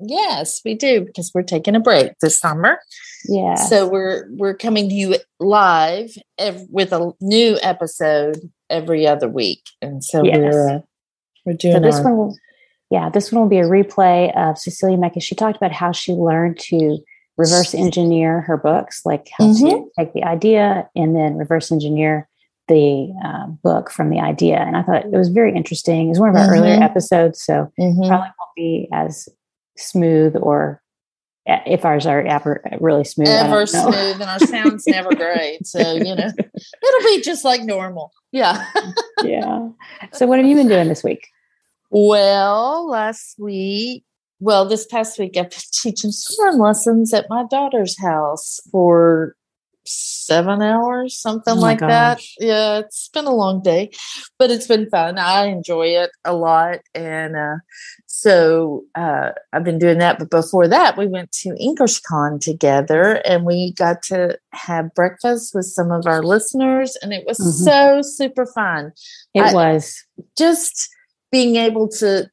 Yes, we do because we're taking a break this summer. Yeah. So we're we're coming to you live ev- with a new episode every other week, and so yes. we're uh, we're doing. So this our- one, will, yeah, this one will be a replay of Cecelia Mecca. She talked about how she learned to reverse engineer her books, like how mm-hmm. to take the idea and then reverse engineer the uh, book from the idea. And I thought it was very interesting. It's one of our mm-hmm. earlier episodes, so mm-hmm. probably won't be as smooth or if ours are ever really smooth ever smooth and our sound's never great so you know it'll be just like normal yeah yeah so what have you been doing this week well last week well this past week i've been teaching swim lessons at my daughter's house for seven hours, something oh like gosh. that. Yeah, it's been a long day, but it's been fun. I enjoy it a lot. And uh, so uh, I've been doing that. But before that, we went to InkersCon together and we got to have breakfast with some of our listeners. And it was mm-hmm. so super fun. It I, was just being able to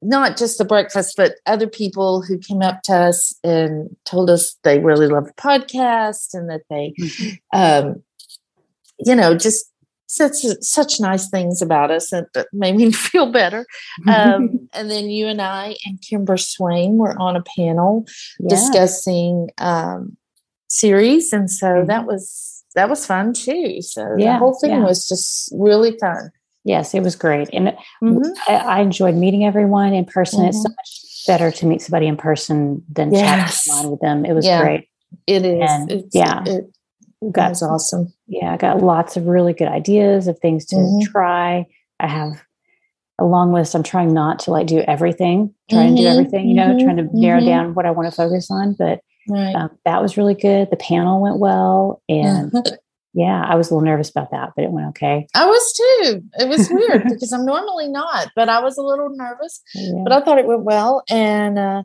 not just the breakfast, but other people who came up to us and told us they really loved the podcast and that they, mm-hmm. um, you know, just such such nice things about us that, that made me feel better. Um, and then you and I and Kimber Swain were on a panel yeah. discussing um, series, and so mm-hmm. that was that was fun too. So yeah, the whole thing yeah. was just really fun. Yes, it was great. And mm-hmm. I, I, enjoyed meeting everyone in person. Mm-hmm. It's so mm-hmm. much better to meet somebody in person than yes. chat online with them. It was yeah, great. It is. And it's, yeah. It, got was awesome. Yeah, I got lots of really good ideas of things to mm-hmm. try. I have a long list. I'm trying not to like do everything, try and do mm-hmm. everything, you know, mm-hmm. trying to narrow down what I want to focus on. But right. um, that was really good. The panel went well. And yeah, I was a little nervous about that, but it went okay. I was too. It was weird because I'm normally not, but I was a little nervous. Yeah. But I thought it went well, and uh,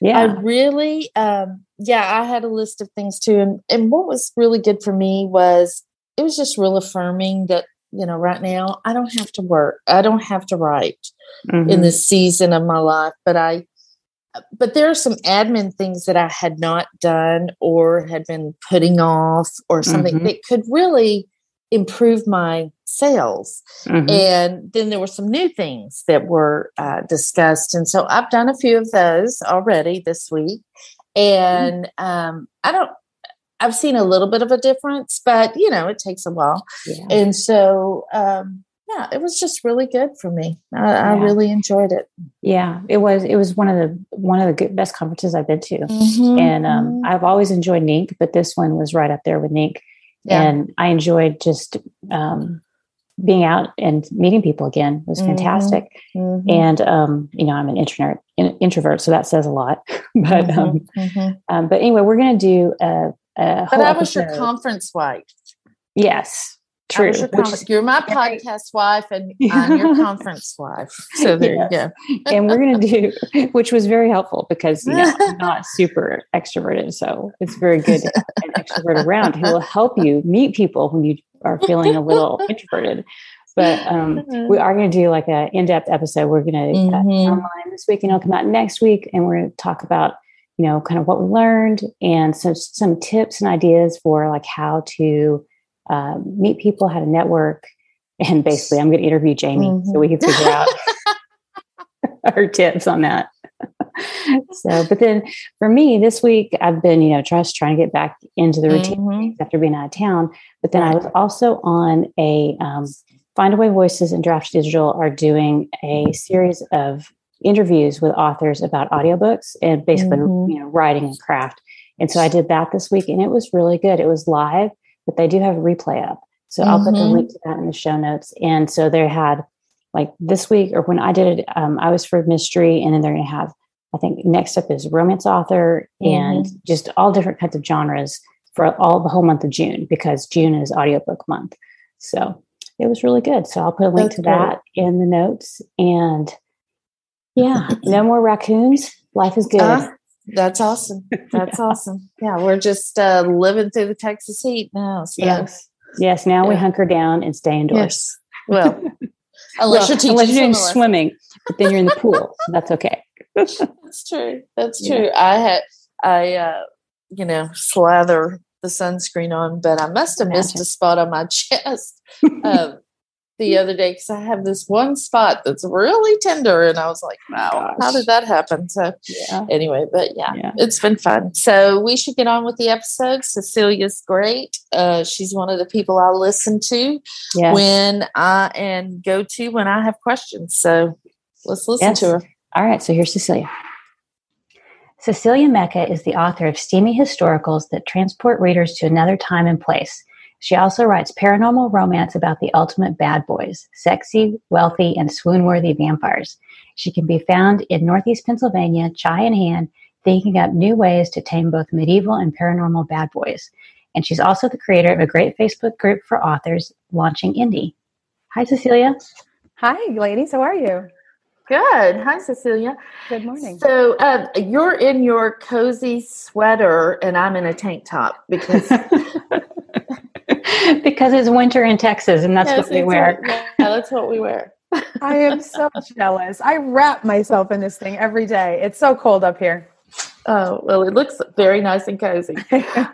yeah, I really, um, yeah, I had a list of things too, and and what was really good for me was it was just real affirming that you know right now I don't have to work, I don't have to write mm-hmm. in this season of my life, but I but there are some admin things that I had not done or had been putting off or something mm-hmm. that could really improve my sales. Mm-hmm. And then there were some new things that were uh, discussed. And so I've done a few of those already this week. And um, I don't, I've seen a little bit of a difference, but you know, it takes a while. Yeah. And so, um, yeah, it was just really good for me. I, yeah. I, really enjoyed it. Yeah, it was. It was one of the one of the good, best conferences I've been to, mm-hmm. and um, mm-hmm. I've always enjoyed NINC, but this one was right up there with NINC. Yeah. And I enjoyed just um, being out and meeting people again. Was fantastic. Mm-hmm. And um, you know, I'm an introvert, in, introvert, so that says a lot. but mm-hmm. Um, mm-hmm. um, but anyway, we're going to do a. a but I was your conference wife. Yes, True. Your you're my podcast wife and I'm your conference wife. So there yes. you go. and we're going to do, which was very helpful because you know, I'm not super extroverted. So it's very good an extrovert around who will help you meet people when you are feeling a little introverted. But um, we are going to do like an in-depth episode. We're going to uh, mm-hmm. online this week and it'll come out next week. And we're going to talk about, you know, kind of what we learned and some, some tips and ideas for like how to um, meet people, how to network. And basically, I'm going to interview Jami mm-hmm. so we can figure out our tips on that. so, but then for me this week, I've been, you know, just trying to get back into the routine mm-hmm. after being out of town. But then I was also on a um, Findaway Voices and Draft2Digital are doing a series of interviews with authors about audiobooks and basically, mm-hmm. you know, writing and craft. And so I did that this week and it was really good. It was live but they do have a replay up. So mm-hmm. I'll put the mm-hmm. link to that in the show notes. And so they had like this week or when I did it, um, I was for mystery, and then they're going to have I think next up is romance author mm-hmm. and just all different kinds of genres for all the whole month of June because June is audiobook month. So it was really good. So I'll put a link That's to great. that in the notes. And yeah, no more raccoons. Life is good. Uh, that's awesome. That's yeah. awesome. Yeah, we're just uh, living through the Texas heat now. So. Yes. Yes. Now yeah. we hunker down and stay indoors. Yes. Well, unless, well, you're, unless you're doing swimming, but then you're in the pool. So that's okay. that's true. That's true. Yeah. I had, I, uh, you know, slather the sunscreen on, but I must have missed a spot on my chest um, the other day because I have this one spot that's really tender, and I was like, "Wow, how did that happen?" So, yeah. anyway, but yeah, yeah, it's been fun. So we should get on with the episode. Cecelia's great. Uh, she's one of the people I listen to yes. when I and go to when I have questions. So let's listen yes. to her. All right, so here's Cecelia. Cecelia Mecca is the author of steamy historicals that transport readers to another time and place. She also writes paranormal romance about the ultimate bad boys, sexy, wealthy, and swoon worthy vampires. She can be found in Northeast Pennsylvania, chai in hand, thinking up new ways to tame both medieval and paranormal bad boys. And she's also the creator of a great Facebook group for authors, Launching Indie. Hi, Cecelia. Hi, ladies. How are you? Good. Hi, Cecelia. Good morning. So uh, you're in your cozy sweater, and I'm in a tank top because because it's winter in Texas, and that's yes, what we wear. yeah, that's what we wear. I am so jealous. I wrap myself in this thing every day. It's so cold up here. Oh well, it looks very nice and cozy.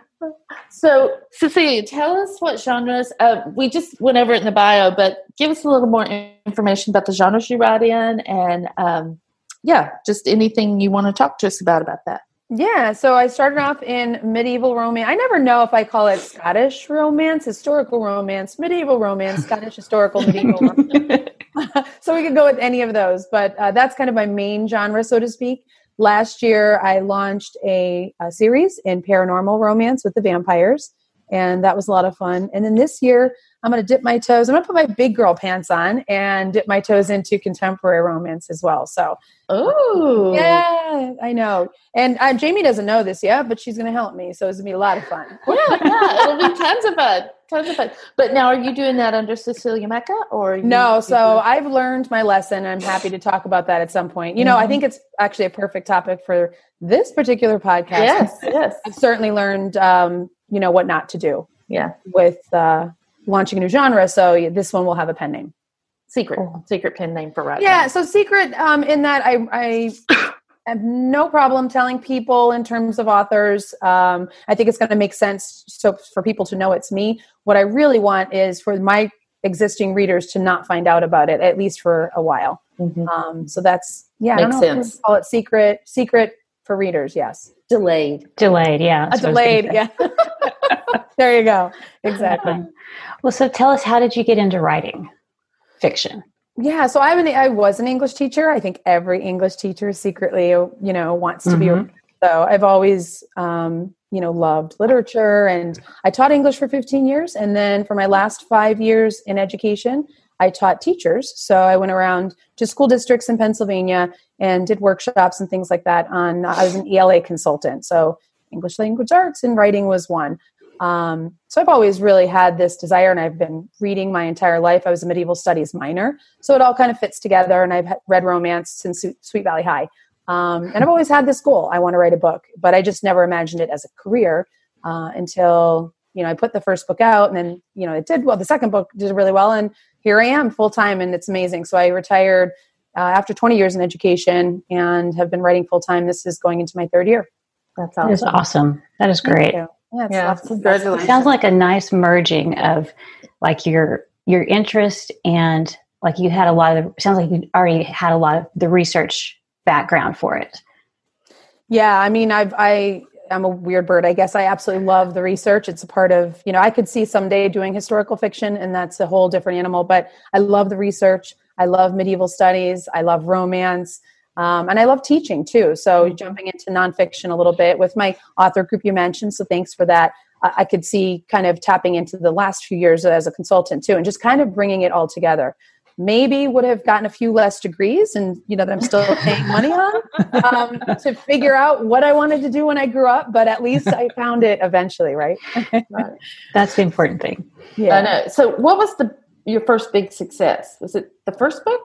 So, Cecelia, tell us what genres. Uh, we just went over it in the bio, but give us a little more information about the genres you write in, and um, yeah, just anything you want to talk to us about about that. Yeah, so I started off in medieval romance. I never know if I call it Scottish romance, historical romance, medieval romance, Scottish historical, medieval. so we could go with any of those, but uh, that's kind of my main genre, so to speak. Last year, I launched a, a, series in paranormal romance with the vampires, and that was a lot of fun. And then this year, I'm going to dip my toes. I'm going to put my big girl pants on and dip my toes into contemporary romance as well. So, oh, yeah, I know. And uh, Jami doesn't know this yet, but she's going to help me. So it's going to be a lot of fun. yeah, yeah, it'll be tons of fun tons of fun. But now, are you doing that under Cecelia Mecca or no? So I've learned my lesson. I'm happy to talk about that at some point. You know, mm-hmm. I think it's actually a perfect topic for this particular podcast. Yes, yes. I've certainly learned, um, you know, what not to do. Yeah, with uh, launching a new genre. So this one will have a pen name. Secret, oh. secret pen name for right. Yeah, so secret um, in that I, I I have no problem telling people in terms of authors. Um, I think it's going to make sense so for people to know it's me. What I really want is for my existing readers to not find out about it at least for a while. Mm-hmm. Um, so that's yeah, makes sense. call it secret, secret for readers. Yes, delayed, delayed. Yeah, a delayed. Yeah. there you go. Exactly. well, so tell us, how did you get into writing fiction? yeah so i'm an i was an english teacher i think every english teacher secretly you know wants to mm-hmm. be so i've always um, you know loved literature and i taught english for 15 years and then for my last five years in education i taught teachers so i went around to school districts in pennsylvania and did workshops and things like that on i was an ela consultant so english language arts and writing was one um, so I've always really had this desire, and I've been reading my entire life. I was a medieval studies minor, so it all kind of fits together. And I've read romance since Sweet Valley High, um, and I've always had this goal: I want to write a book, but I just never imagined it as a career uh, until you know I put the first book out, and then you know it did well. The second book did really well, and here I am full time, and it's amazing. So I retired uh, after 20 years in education and have been writing full time. This is going into my third year. That's awesome. That is awesome. That is great. Yeah, yeah congratulations. It sounds like a nice merging of like your your interest and like you had a lot of sounds like you already had a lot of the research background for it. Yeah, I mean, I've I I'm a weird bird. I guess I absolutely love the research. It's a part of, you know, I could see someday doing historical fiction and that's a whole different animal, but I love the research. I love medieval studies. I love romance. Um, and I love teaching too. So mm-hmm. jumping into nonfiction a little bit with my author group you mentioned. So thanks for that. I, I could see kind of tapping into the last few years as a consultant too, and just kind of bringing it all together. Maybe would have gotten a few less degrees and you know that i'm still paying money on um, to figure out what i wanted to do when i grew up but at least i found it eventually right, right. that's the important thing. Yeah. I know. So what was the your first big success? Was it the first book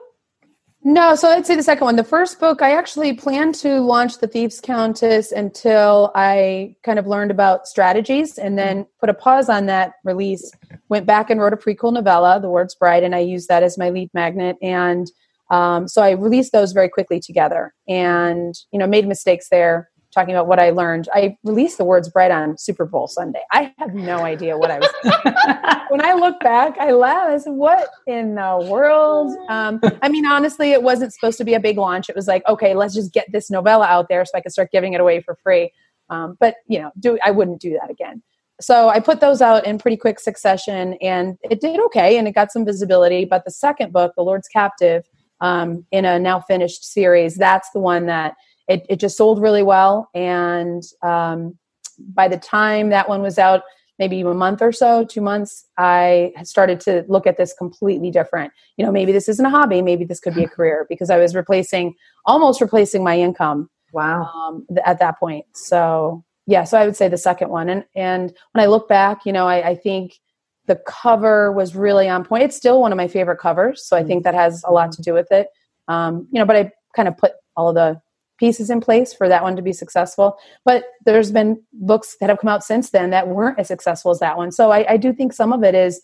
no, so I'd say the second one. The first book, I actually planned to launch The Thief's Countess until I kind of learned about strategies and then put a pause on that release. Went back and wrote a prequel novella, The Ward's Bride, and I used that as my lead magnet. And um, so I released those very quickly together and, you know, made mistakes there talking about what I learned. I released the Ward's Bride on Super Bowl Sunday. I have no idea what I was. when I look back, I laugh. I said, "What in the world?" Um, I mean, honestly, it wasn't supposed to be a big launch. It was like, okay, let's just get this novella out there so I could start giving it away for free. Um, but you know, do I wouldn't do that again. So I put those out in pretty quick succession, and it did okay, and it got some visibility. But the second book, The Lord's Captive, um, in a now finished series, that's the one that it, it just sold really well. And um, by the time that one was out, maybe a month or so, two months, I started to look at this completely different. You know, maybe this isn't a hobby, maybe this could be a career because I was replacing, almost replacing my income. Wow. Um, at that point. So yeah, so I would say the second one. And and when I look back, you know, I, I think the cover was really on point. It's still one of my favorite covers, so I think that has a lot to do with it. Um, you know, but I kind of put all of the pieces in place for that one to be successful. But there's been books that have come out since then that weren't as successful as that one. So I, I do think some of it is,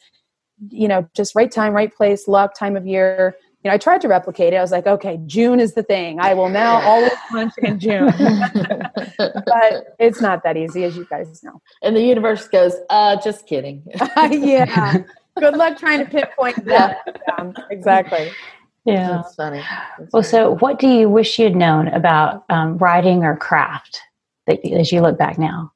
you know, just right time, right place, luck, time of year. You know, I tried to replicate it. I was like, okay, June is the thing. I will now always punch in June. but it's not that easy, as you guys know. And the universe goes, uh, just kidding. yeah. Good luck trying to pinpoint that. Um, exactly. Yeah. That's funny. That's well, funny. so what do you wish you'd known about um, writing or craft that, as you look back now?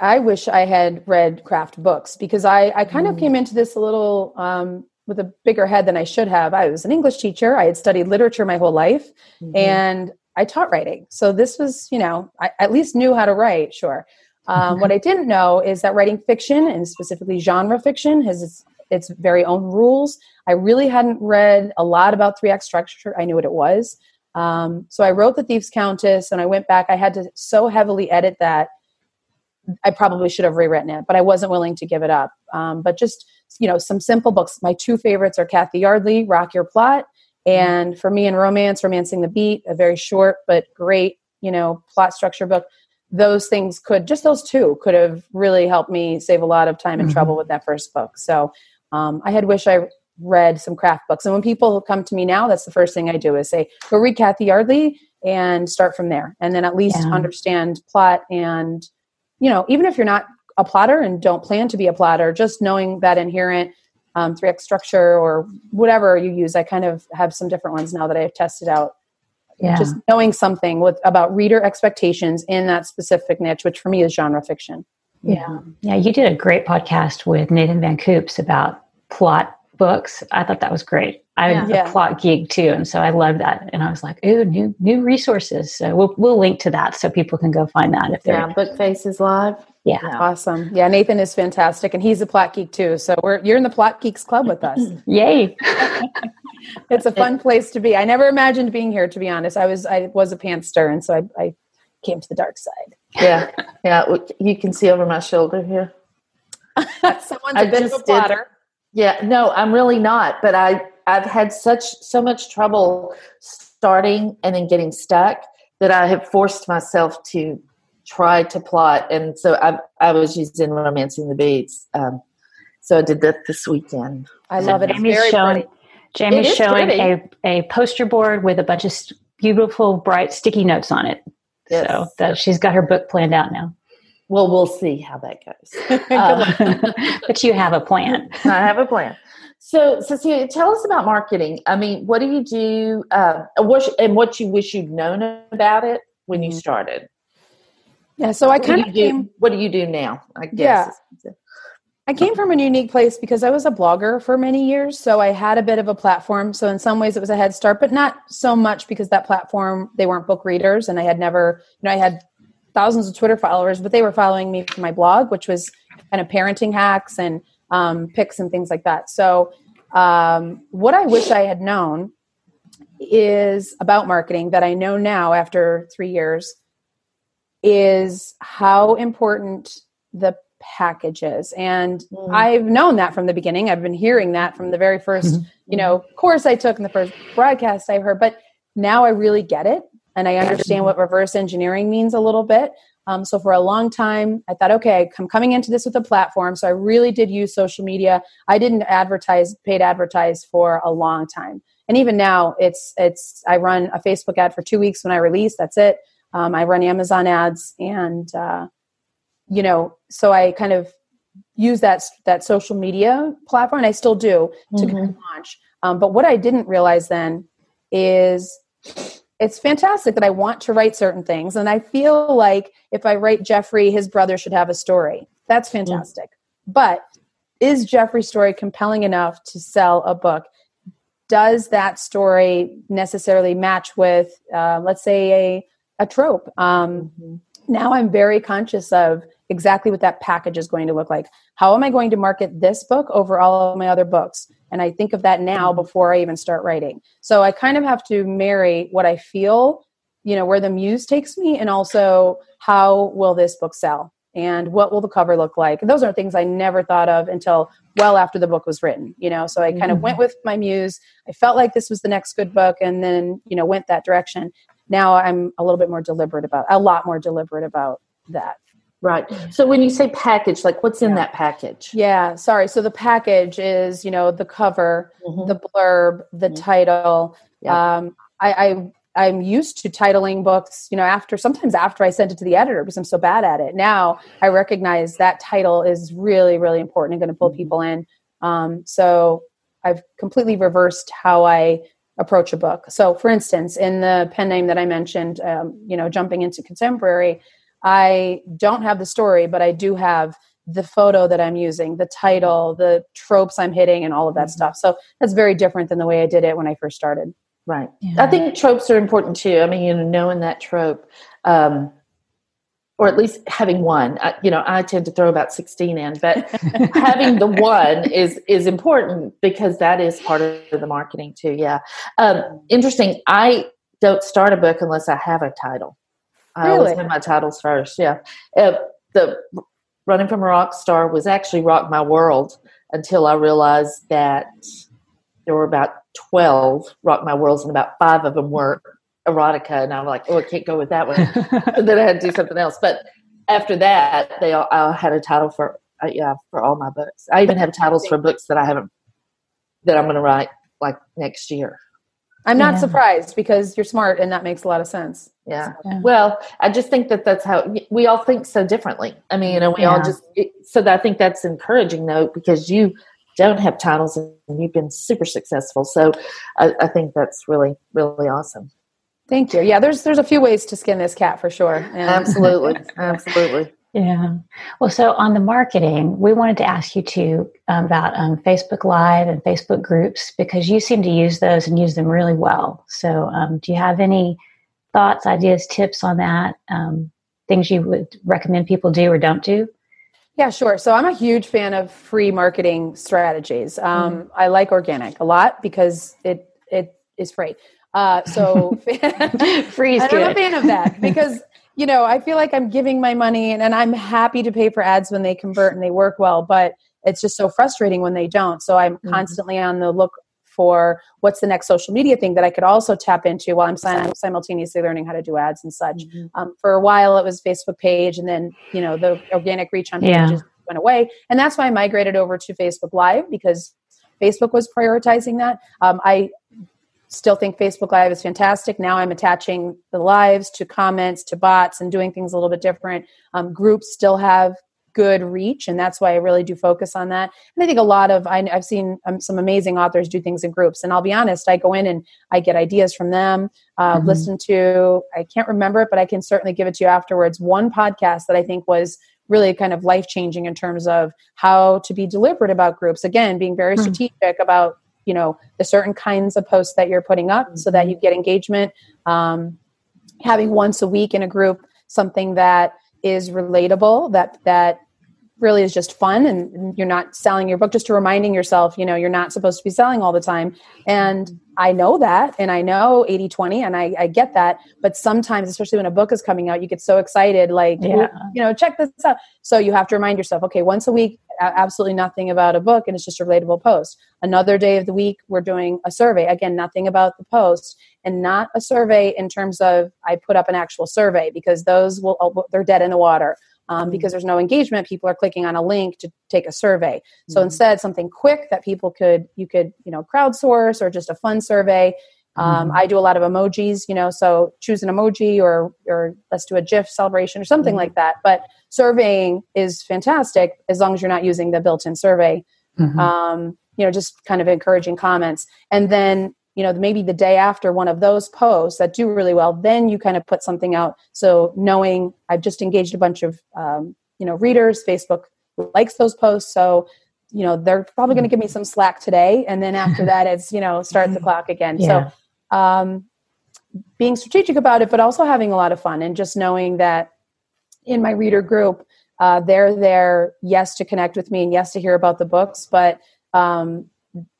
I wish I had read craft books because I, I kind mm. of came into this a little um, with a bigger head than I should have. I was an English teacher. I had studied literature my whole life mm-hmm. and I taught writing. So this was, you know, I at least knew how to write, sure. Um, what I didn't know is that writing fiction and specifically genre fiction has its, its very own rules. I really hadn't read a lot about three act structure. I knew what it was. Um, so I wrote The Thief's Countess and I went back. I had to so heavily edit that I probably should have rewritten it, but I wasn't willing to give it up. Um, but just, you know, some simple books. My two favorites are Cathy Yardley, Rock Your Plot, and for me in romance, Romancing the Beat, a very short but great, you know, plot structure book. Those things could, just those two could have really helped me save a lot of time and mm-hmm. trouble with that first book. So um, I had wished I read some craft books. And when people come to me now, that's the first thing I do is say, go read Cathy Yardley and start from there. And then at least yeah. understand plot and, you know, even if you're not a plotter and don't plan to be a plotter, just knowing that inherent um, three act structure or whatever you use. I kind of have some different ones now that I've tested out. Yeah. Just knowing something with about reader expectations in that specific niche, which for me is genre fiction. Yeah. Yeah. You did a great podcast with Nathan Van Coops about plot books. I thought that was great. I'm yeah. a plot geek too, and so I love that. And I was like, "Ooh, new new resources." So we'll we'll link to that so people can go find that if they're yeah. Book Faces Live. Yeah. yeah. awesome. Yeah, Nathan is fantastic, and he's a plot geek too. So we're you're in the plot geeks club with us. Yay! it's a fun place to be. I never imagined being here. To be honest, I was I was a pantster, and so I, I came to the dark side. Yeah, yeah. You can see over my shoulder here. Someone's I a bit of a plotter. Did, yeah, no, I'm really not. But I I've had such so much trouble starting and then getting stuck that I have forced myself to try to plot, and so I I was using romancing the beats. Um, so I did that this weekend. I love it. Jami's showing Jami's showing a a poster board with a bunch of beautiful bright sticky notes on it. Yes. So that she's got her book planned out now. Well, we'll see how that goes. um, but you have a plan. I have a plan. So, Cecelia, tell us about marketing. I mean, what do you do, uh, and what you wish you'd known about it when you mm-hmm. started? Yeah, so I kind of came. Do, what do you do now? I guess. Yeah. I came from a unique place because I was a blogger for many years. So I had a bit of a platform. So in some ways it was a head start, but not so much because that platform, they weren't book readers and I had never, you know, I had thousands of Twitter followers, but they were following me for my blog, which was kind of parenting hacks and um, picks and things like that. So um, what I wish I had known is about marketing that I know now after three years is how important the packages. And mm. i've known that from the beginning. I've been hearing that from the very 1st mm-hmm. you know course i took and the first broadcast i heard. But now i really get it and i understand what reverse engineering means a little bit. Um, so for a long time i thought okay i'm coming into this with a platform. So i really did use social media. I didn't advertise paid advertise for a long time. And even now it's it's i run a facebook ad for two weeks when i release. That's it. Um, i run amazon ads and uh, you know, so I kind of use that that social media platform, and I still do to mm-hmm. launch. Um, but what I didn't realize then is it's fantastic that I want to write certain things, and I feel like if I write Jeffrey, his brother should have a story. That's fantastic. Yeah. But is Jeffrey's story compelling enough to sell a book? Does that story necessarily match with, uh, let's say, a a trope? Um, mm-hmm. Now I'm very conscious of exactly what that package is going to look like. How am I going to market this book over all of my other books? And I think of that now mm-hmm. before I even start writing. So I kind of have to marry what I feel, you know, where the muse takes me, and also how will this book sell? And what will the cover look like? And those are things I never thought of until well after the book was written, you know. So I kind mm-hmm. of went with my muse. I felt like this was the next good book, and then, you know, went that direction. Now I'm a little bit more deliberate about, a lot more deliberate about that. Right. So when you say package, like what's in yeah. that package? Yeah, sorry. So the package is, you know, the cover, mm-hmm. the blurb, the mm-hmm. title. Yeah. Um, I, I I'm used to titling books, you know, after sometimes after I send it to the editor because I'm so bad at it. Now I recognize that title is really, really important and going to pull mm-hmm. people in. Um, so I've completely reversed how I approach a book. So, for instance, in the pen name that I mentioned, um, you know, jumping into contemporary, I don't have the story, but I do have the photo that I'm using, the title, the tropes I'm hitting, and all of that mm-hmm. stuff. So that's very different than the way I did it when I first started. Right. Yeah. I think tropes are important too. I mean, you know, knowing that trope, um, or at least having one. I, you know, I tend to throw about sixteen in, but having the one is is important because that is part of the marketing too. Yeah. Um, interesting. I don't start a book unless I have a title. I really? always have my titles first. Yeah. Uh, the Running from a Rock Star was actually Rock My World until I realized that there were about 12 Rock My Worlds and about five of them were erotica. And I'm like, oh, I can't go with that one. and then I had to do something else. But after that, they all, I had a title for, uh, yeah, for all my books. I even have titles for books that I haven't, that I'm going to write like next year. I'm not yeah. surprised because you're smart and that makes a lot of sense. Yeah. yeah. Well, I just think that that's how we all think so differently. I mean, you know, we yeah. all just, so I think that's encouraging though, because you don't have titles and you've been super successful. So I, I think that's really, really awesome. Thank you. Yeah, there's there's a few ways to skin this cat for sure. Absolutely. Absolutely. Yeah. Well, so on the marketing, we wanted to ask you too um, about um, Facebook Live and Facebook groups because you seem to use those and use them really well. So, um, do you have any thoughts, ideas, tips on that? Um, things you would recommend people do or don't do? Yeah, sure. So, I'm a huge fan of free marketing strategies. Mm. I like organic a lot because it it is free. Uh, so, free is I'm a fan of that because you know, I feel like I'm giving my money and, and I'm happy to pay for ads when they convert and they work well, but it's just so frustrating when they don't. So I'm mm-hmm. constantly on the look for what's the next social media thing that I could also tap into while I'm simultaneously learning how to do ads and such. Mm-hmm. Um, for a while, it was Facebook page, and then you know the organic reach on pages yeah. went away, and that's why I migrated over to Facebook Live because Facebook was prioritizing that. Um, I still think Facebook Live is fantastic. Now I'm attaching the lives to comments, to bots, and doing things a little bit different. Um, groups still have good reach, and that's why I really do focus on that. And I think a lot of I, have seen um, some amazing authors do things in groups, and I'll be honest, I go in and I get ideas from them. Uh, mm-hmm. Listen to I can't remember it, but I can certainly give it to you afterwards. One podcast that I think was really kind of life changing in terms of how to be deliberate about groups. Again, being very mm-hmm. strategic about you know the certain kinds of posts that you're putting up so that you get engagement. Um, having once a week in a group something that is relatable that that really is just fun and you're not selling your book just to reminding yourself you know you're not supposed to be selling all the time. And i know that and i know 80 20 and I, I get that. But sometimes especially when a book is coming out you get so excited like yeah. you know check this out. So you have to remind yourself okay once a week absolutely nothing about a book and it's just a relatable post. Another day of the week we're doing a survey. Again nothing about the post and not a survey in terms of i put up an actual survey because those will they're dead in the water um, mm-hmm. because there's no engagement people are clicking on a link to take a survey so mm-hmm. instead something quick that people could you could you know crowdsource or just a fun survey um, mm-hmm. i do a lot of emojis you know so choose an emoji or or let's do a gif celebration or something mm-hmm. like that but surveying is fantastic as long as you're not using the built-in survey mm-hmm. um, you know just kind of encouraging comments and then you know maybe the day after one of those posts that do really well then you kind of put something out. So knowing i've just engaged a bunch of um, you know readers facebook likes those posts. So you know they're probably going to give me some slack today. And then after that it's you know start the clock again. Yeah. so um, being strategic about it but also having a lot of fun and just knowing that in my reader group uh, they're there yes to connect with me and yes to hear about the books. But um,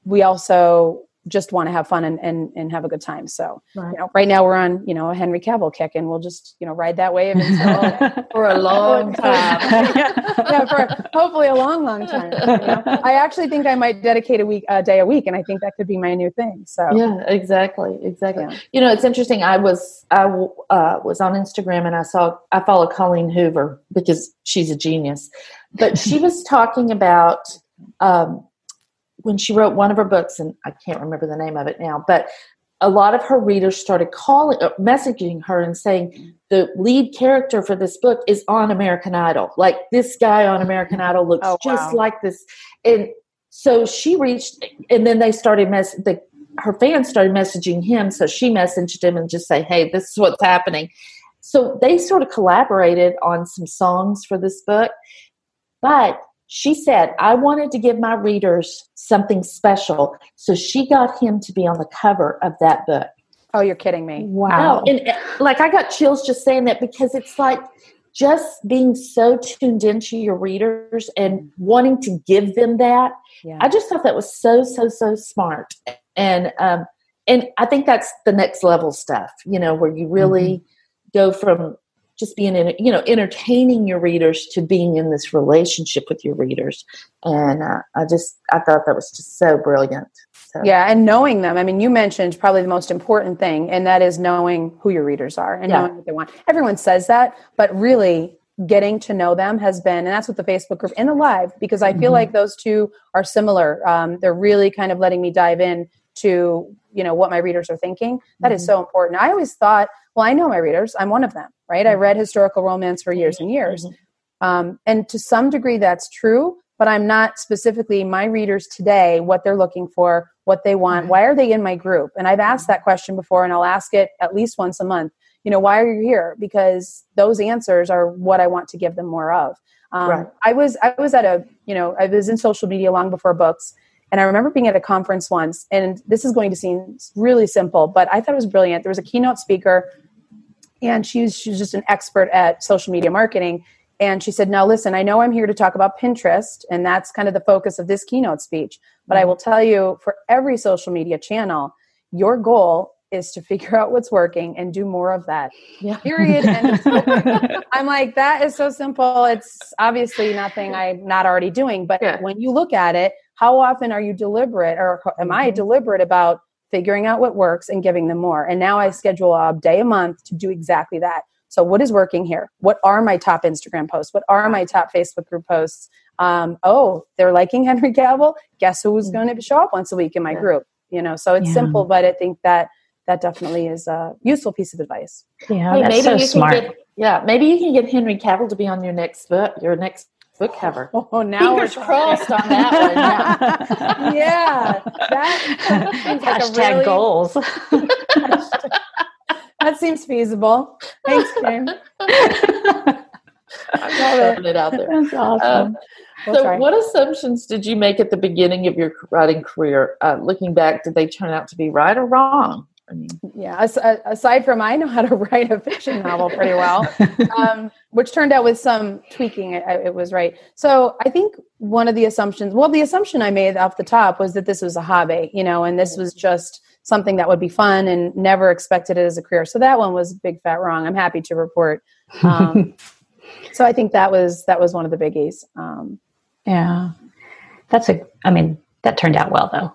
we also just want to have fun and, and, and have a good time. So, right. you know, right now we're on, you know, a Henry Cavill kick and we'll just, you know, ride that wave until for a long time. yeah, for hopefully a long, long time. You know? I actually think I might dedicate a week, a day a week. And I think that could be my new thing. So yeah, exactly. Exactly. Yeah. You know, it's interesting. I was, I uh, was on Instagram and I saw, I follow Colleen Hoover because she's a genius, but she was talking about, um, when she wrote one of her books, and I can't remember the name of it now, but a lot of her readers started calling, uh, messaging her and saying the lead character for this book is on American Idol. Like this guy on American Idol looks oh, wow. just like this, and so she reached, and then they started mess. The, her fans started messaging him, so she messaged him and just say, "Hey, this is what's happening." So they sort of collaborated on some songs for this book, but she said, I wanted to give my readers something special. So she got him to be on the cover of that book. Oh, you're kidding me. Wow. No, and like I got chills just saying that because it's like just being so tuned into your readers and wanting to give them that. Yeah. I just thought that was so, so, so smart. And, um, and I think that's the next level stuff, you know, where you really mm-hmm. go from just being in you know entertaining your readers to being in this relationship with your readers and uh, i just i thought that was just so brilliant so. yeah and knowing them i mean you mentioned probably the most important thing and that is knowing who your readers are and yeah. knowing what they want everyone says that but really getting to know them has been and that's what the facebook group and the live because i feel mm-hmm. like those two are similar um, they're really kind of letting me dive in to you know what my readers are thinking That mm-hmm. is so important i always thought well i know my readers i'm one of them right? I read historical romance for years and years. Mm-hmm. Um, and to some degree, that's true, but I'm not specifically my readers today, what they're looking for, what they want. Why are they in my group? And I've asked that question before, and I'll ask it at least once a month. You know, why are you here? Because those answers are what I want to give them more of. Um, right. I was I was at a you know I was in social media long before books, and I remember being at a conference once, and this is going to seem really simple, but I thought it was brilliant. There was a keynote speaker and she's she's just an expert at social media marketing and she said now listen i know i'm here to talk about pinterest and that's kind of the focus of this keynote speech but i will tell you for every social media channel your goal is to figure out what's working and do more of that yeah. period i'm like that is so simple it's obviously nothing i'm not already doing but yeah. when you look at it how often are you deliberate or am i mm-hmm. deliberate about figuring out what works and giving them more. And now I schedule a day a month to do exactly that. So, what is working here? What are my top Instagram posts? What are my top Facebook group posts? Um, oh, they're liking Henry Cavill. Guess who's mm. going to show up once a week in my yeah. group? You know, so it's yeah. simple, but I think that that definitely is a useful piece of advice. Yeah, hey, maybe so you smart. Can get, yeah, maybe you can get Henry Cavill to be on your next book, your next book cover. Oh, now fingers crossed on that one. Yeah, yeah that, seems like Hashtag really, goals. that seems feasible. Thanks, Kim. I'm it out there. That's awesome. Um, so, what assumptions did you make at the beginning of your writing career? Uh, looking back, did they turn out to be right or wrong? I mean, yeah. Aside from I know how to write a fiction novel pretty well, um, which turned out with some tweaking, it, it, was right. So I think one of the assumptions, well, the assumption I made off the top was that this was a hobby, you know, and this was just something that would be fun and never expected it as a career. So that one was big fat wrong. I'm happy to report. Um, so I think that was that was one of the biggies. Um, yeah, that's a. I mean, that turned out well though.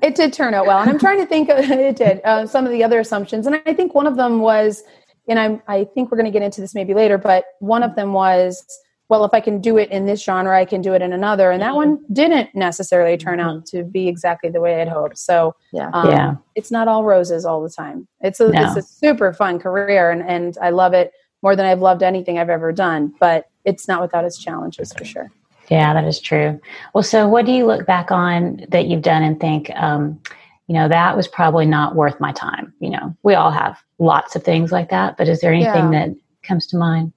It did turn out well, and I'm trying to think. Of, it did uh, some of the other assumptions, and I think one of them was, and I'm. I think we're going to get into this maybe later, but one of them was, well, if I can do it in this genre, I can do it in another, and that one didn't necessarily turn out mm-hmm. to be exactly the way I'd hoped. So yeah, um, yeah, it's not all roses all the time. It's a no. it's a super fun career, and and I love it more than I've loved anything I've ever done. But it's not without its challenges for sure. Yeah, that is true. Well, so what do you look back on that you've done and think, um, you know, that was probably not worth my time? You know, we all have lots of things like that, but is there anything yeah. that comes to mind?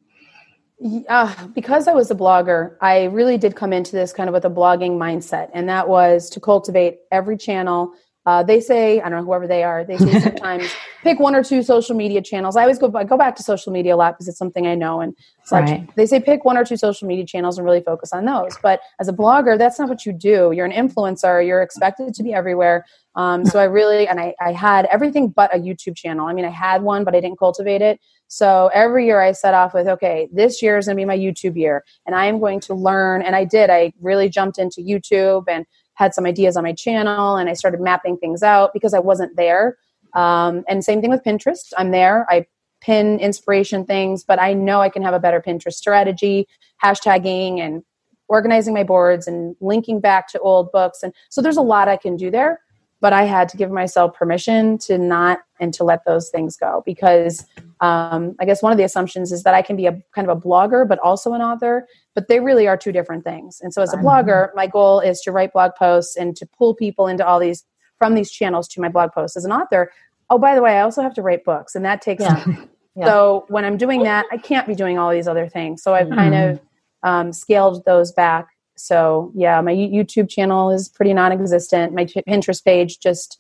Uh, because I was a blogger, I really did come into this kind of with a blogging mindset, and that was to cultivate every channel uh, they say, I don't know, whoever they are, they say sometimes pick one or two social media channels. I always go, I go back to social media a lot because it's something I know. And it's right. they say pick one or two social media channels and really focus on those. But as a blogger, that's not what you do. You're an influencer. You're expected to be everywhere. Um, so I really, and I, I had everything but a YouTube channel. I mean, I had one, but I didn't cultivate it. So every year I set off with, okay, this year is going to be my YouTube year and I am going to learn. And I did, I really jumped into YouTube and had some ideas on my channel and I started mapping things out because I wasn't there. Um, and same thing with Pinterest. I'm there. I pin inspiration things, but I know I can have a better Pinterest strategy, hashtagging and organizing my boards and linking back to old books. And so there's a lot I can do there but I had to give myself permission to not and to let those things go because um, I guess one of the assumptions is that I can be a kind of a blogger but also an author, but they really are two different things. And so as a blogger, my goal is to write blog posts and to pull people into all these from these channels to my blog posts. As an author, oh by the way, I also have to write books, and that takes yeah. time. Yeah. So when I'm doing that, I can't be doing all these other things. So I've mm-hmm. kind of um, scaled those back so yeah, my YouTube channel is pretty non-existent. My Pinterest page just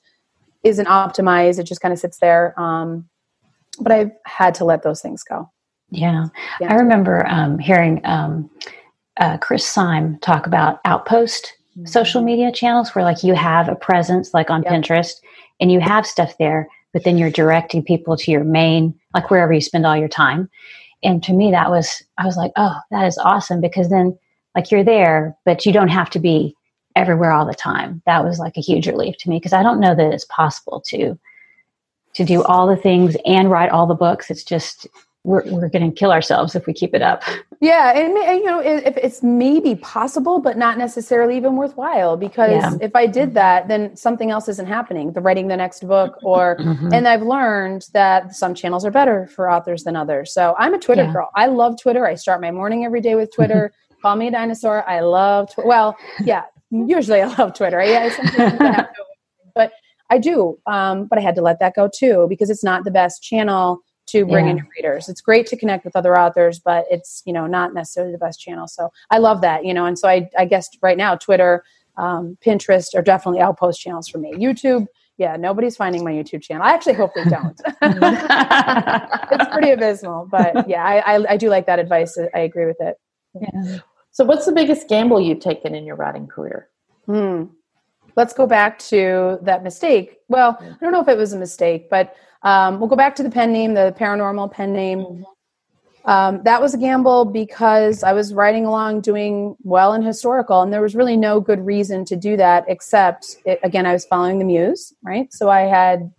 isn't optimized. It just kind of sits there. Um, but I've had to let those things go. Yeah, yeah. I remember um, hearing um, uh, Chris Syme talk about Outpost mm-hmm. social media channels, where like you have a presence, like on yep. Pinterest, and you have stuff there, but then you're directing people to your main, like wherever you spend all your time. And to me, that was I was like, oh, that is awesome because then like you're there, but you don't have to be everywhere all the time. That was like a huge relief to me because I don't know that it's possible to to do all the things and write all the books. It's just we're we're going to kill ourselves if we keep it up. Yeah, and, and you know, if it's maybe possible, but not necessarily even worthwhile, because yeah. if I did that, then something else isn't happening. The writing the next book, or mm-hmm. and I've learned that some channels are better for authors than others. So I'm a Twitter yeah. girl. I love Twitter. I start my morning every day with Twitter. Call me a dinosaur. I love, tw- well, yeah, usually I love Twitter. Yeah, I but I do. Um, but I had to let that go too because it's not the best channel to bring yeah. in your readers. It's great to connect with other authors, but it's you know not necessarily the best channel. So I love that, you know. And so I, I guess right now Twitter, um, Pinterest are definitely outpost channels for me. YouTube, yeah, nobody's finding my YouTube channel. I actually hope they don't. it's pretty abysmal, but yeah, I, I, I do like that advice. I agree with it. Yeah. So, what's the biggest gamble you've taken in your writing career? Hmm. Let's go back to that mistake. Well, I don't know if it was a mistake, but um, we'll go back to the pen name, the paranormal pen name. Mm-hmm. Um, that was a gamble because I was writing along doing well in historical, and there was really no good reason to do that except, it, again, I was following the muse, right? So I had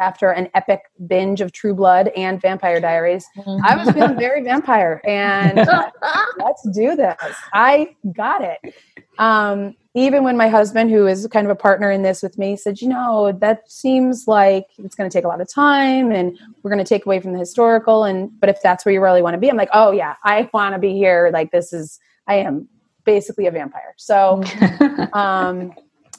after an epic binge of True Blood and Vampire Diaries, mm-hmm. I was feeling very vampire. And let's do this. I got it. Um, even when my husband, who is kind of a partner in this with me, said, you know, that seems like it's going to take a lot of time and we're going to take away from the historical. And, but if that's where you really want to be, I'm like, oh, yeah, I want to be here. Like, this is, I am basically a vampire. So, um,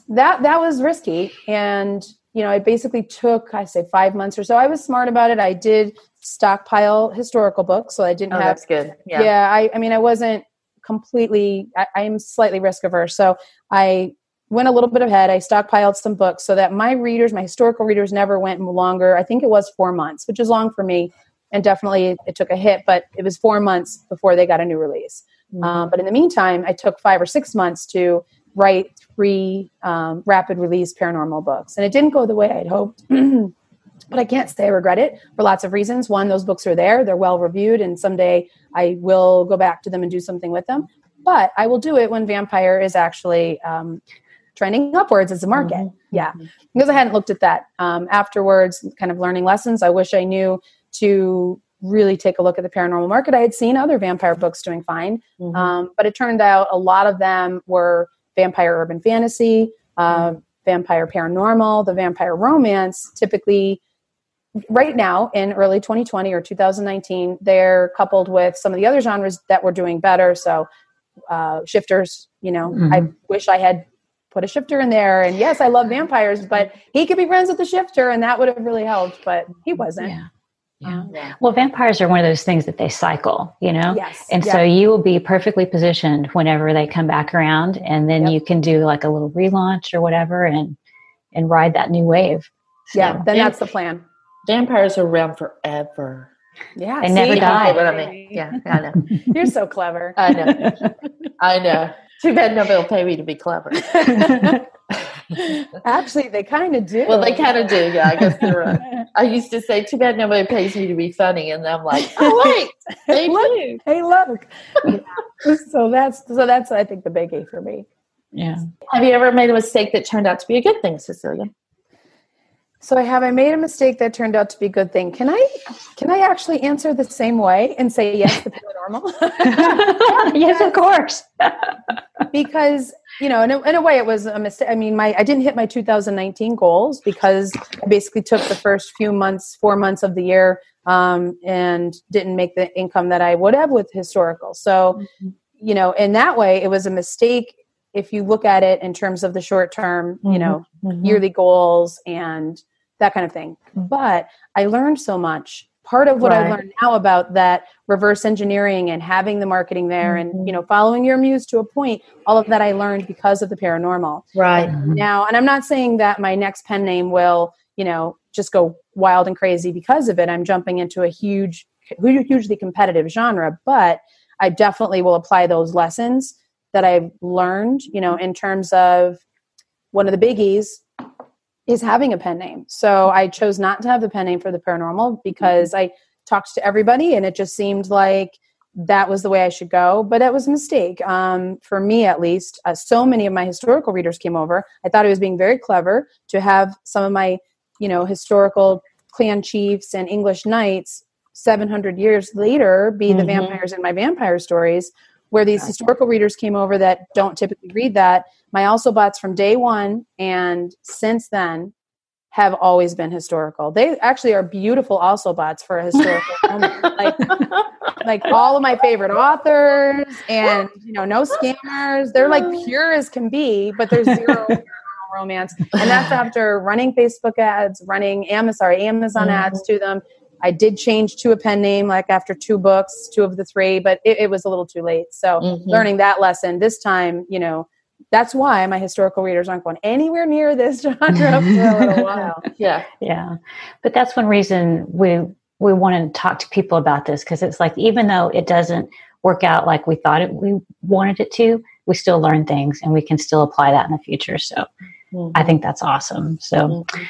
that, that was risky. And, you know, I basically took, I say five months or so. I was smart about it. I did stockpile historical books. So I didn't oh, have, that's good. Yeah. Yeah. I, I mean, I wasn't completely, I, am slightly risk averse. So I went a little bit ahead. I stockpiled some books so that my readers, my historical readers, never went longer. I think it was four months, which is long for me. And definitely it took a hit, but it was four months before they got a new release. Mm-hmm. Um, but in the meantime, I took five or six months to write three um, rapid release paranormal books. And it didn't go the way I'd hoped. but I can't say I regret it for lots of reasons. One, those books are there, they're well reviewed, and someday I will go back to them and do something with them. But I will do it when Vampire is actually um, trending upwards as a market. Mm-hmm. Yeah, because I hadn't looked at that um, afterwards, kind of learning lessons. I wish I knew to really take a look at the paranormal market. I had seen other vampire books doing fine, mm-hmm. um, but it turned out a lot of them were vampire urban fantasy, uh, mm-hmm. vampire paranormal, the vampire romance. Typically, right now in early 2020 or 2019, they're coupled with some of the other genres that were doing better. So, uh, shifters, you know, mm-hmm. I wish I had put a shifter in there. And yes, I love vampires, but he could be friends with the shifter, and that would have really helped. But he wasn't. Yeah. Yeah. Um, yeah. Well, vampires are one of those things that they cycle, you know? Yes. And yeah. so you will be perfectly positioned whenever they come back around and then yep. you can do like a little relaunch or whatever and and ride that new wave. So, yeah, then that's the plan. Vampires are around forever. Yeah. They never die. What I mean. Yeah, I know. You're so clever. I know. I know. Too bad nobody will pay me to be clever. Actually, they kind of do. Well, they kind of do. Yeah, I guess they're right. Uh, I used to say, "Too bad nobody pays me to be funny," and I'm like, "Oh wait, they do." Hey, look. so that's so that's I think the biggie for me. Yeah. Have you ever made a mistake that turned out to be a good thing, Cecelia? So I have I made a mistake that turned out to be a good thing. Can I can I actually answer the same way and say yes to paranormal? yes, of course. because you know, in a, in a way, it was a mistake. I mean, my I didn't hit my 2019 goals because I basically took the first few months, four months of the year, um, and didn't make the income that I would have with historical. So, mm-hmm. you know, in that way, it was a mistake if you look at it in terms of the short term, you know, mm-hmm. yearly goals and that kind of thing. Mm-hmm. But I learned so much. Part of what right. I learned now about that reverse engineering and having the marketing there mm-hmm. and you know following your muse to a point, all of that I learned because of the paranormal. Right. Mm-hmm. Now, and I'm not saying that my next pen name will, you know, just go wild and crazy because of it. I'm jumping into a huge hugely competitive genre, but I definitely will apply those lessons that I've learned, you know, in terms of one of the biggies is having a pen name. So I chose not to have the pen name for the paranormal because mm-hmm. I talked to everybody and it just seemed like that was the way I should go. But that was a mistake um, for me, at least. Uh, so many of my historical readers came over. I thought it was being very clever to have some of my, you know, historical clan chiefs and English knights 700 years later be mm-hmm. the vampires in my vampire stories where these historical readers came over that don't typically read that. My also boughts from day one and since then have always been historical. They actually are beautiful also boughts for a historical moment. Like, like all of my favorite authors and you know, no scammers. They're like pure as can be, but there's zero romance. And that's after running Facebook ads, running Amazon, sorry, Amazon mm-hmm. ads to them, I did change to a pen name like after two books, two of the three, but it, it was a little too late. So mm-hmm. learning that lesson this time, you know, that's why my historical readers aren't going anywhere near this genre for a little while. Yeah. Yeah. But that's one reason we we want to talk to people about this because it's like even though it doesn't work out like we thought it we wanted it to, we still learn things and we can still apply that in the future. So mm-hmm. I think that's awesome. So mm-hmm.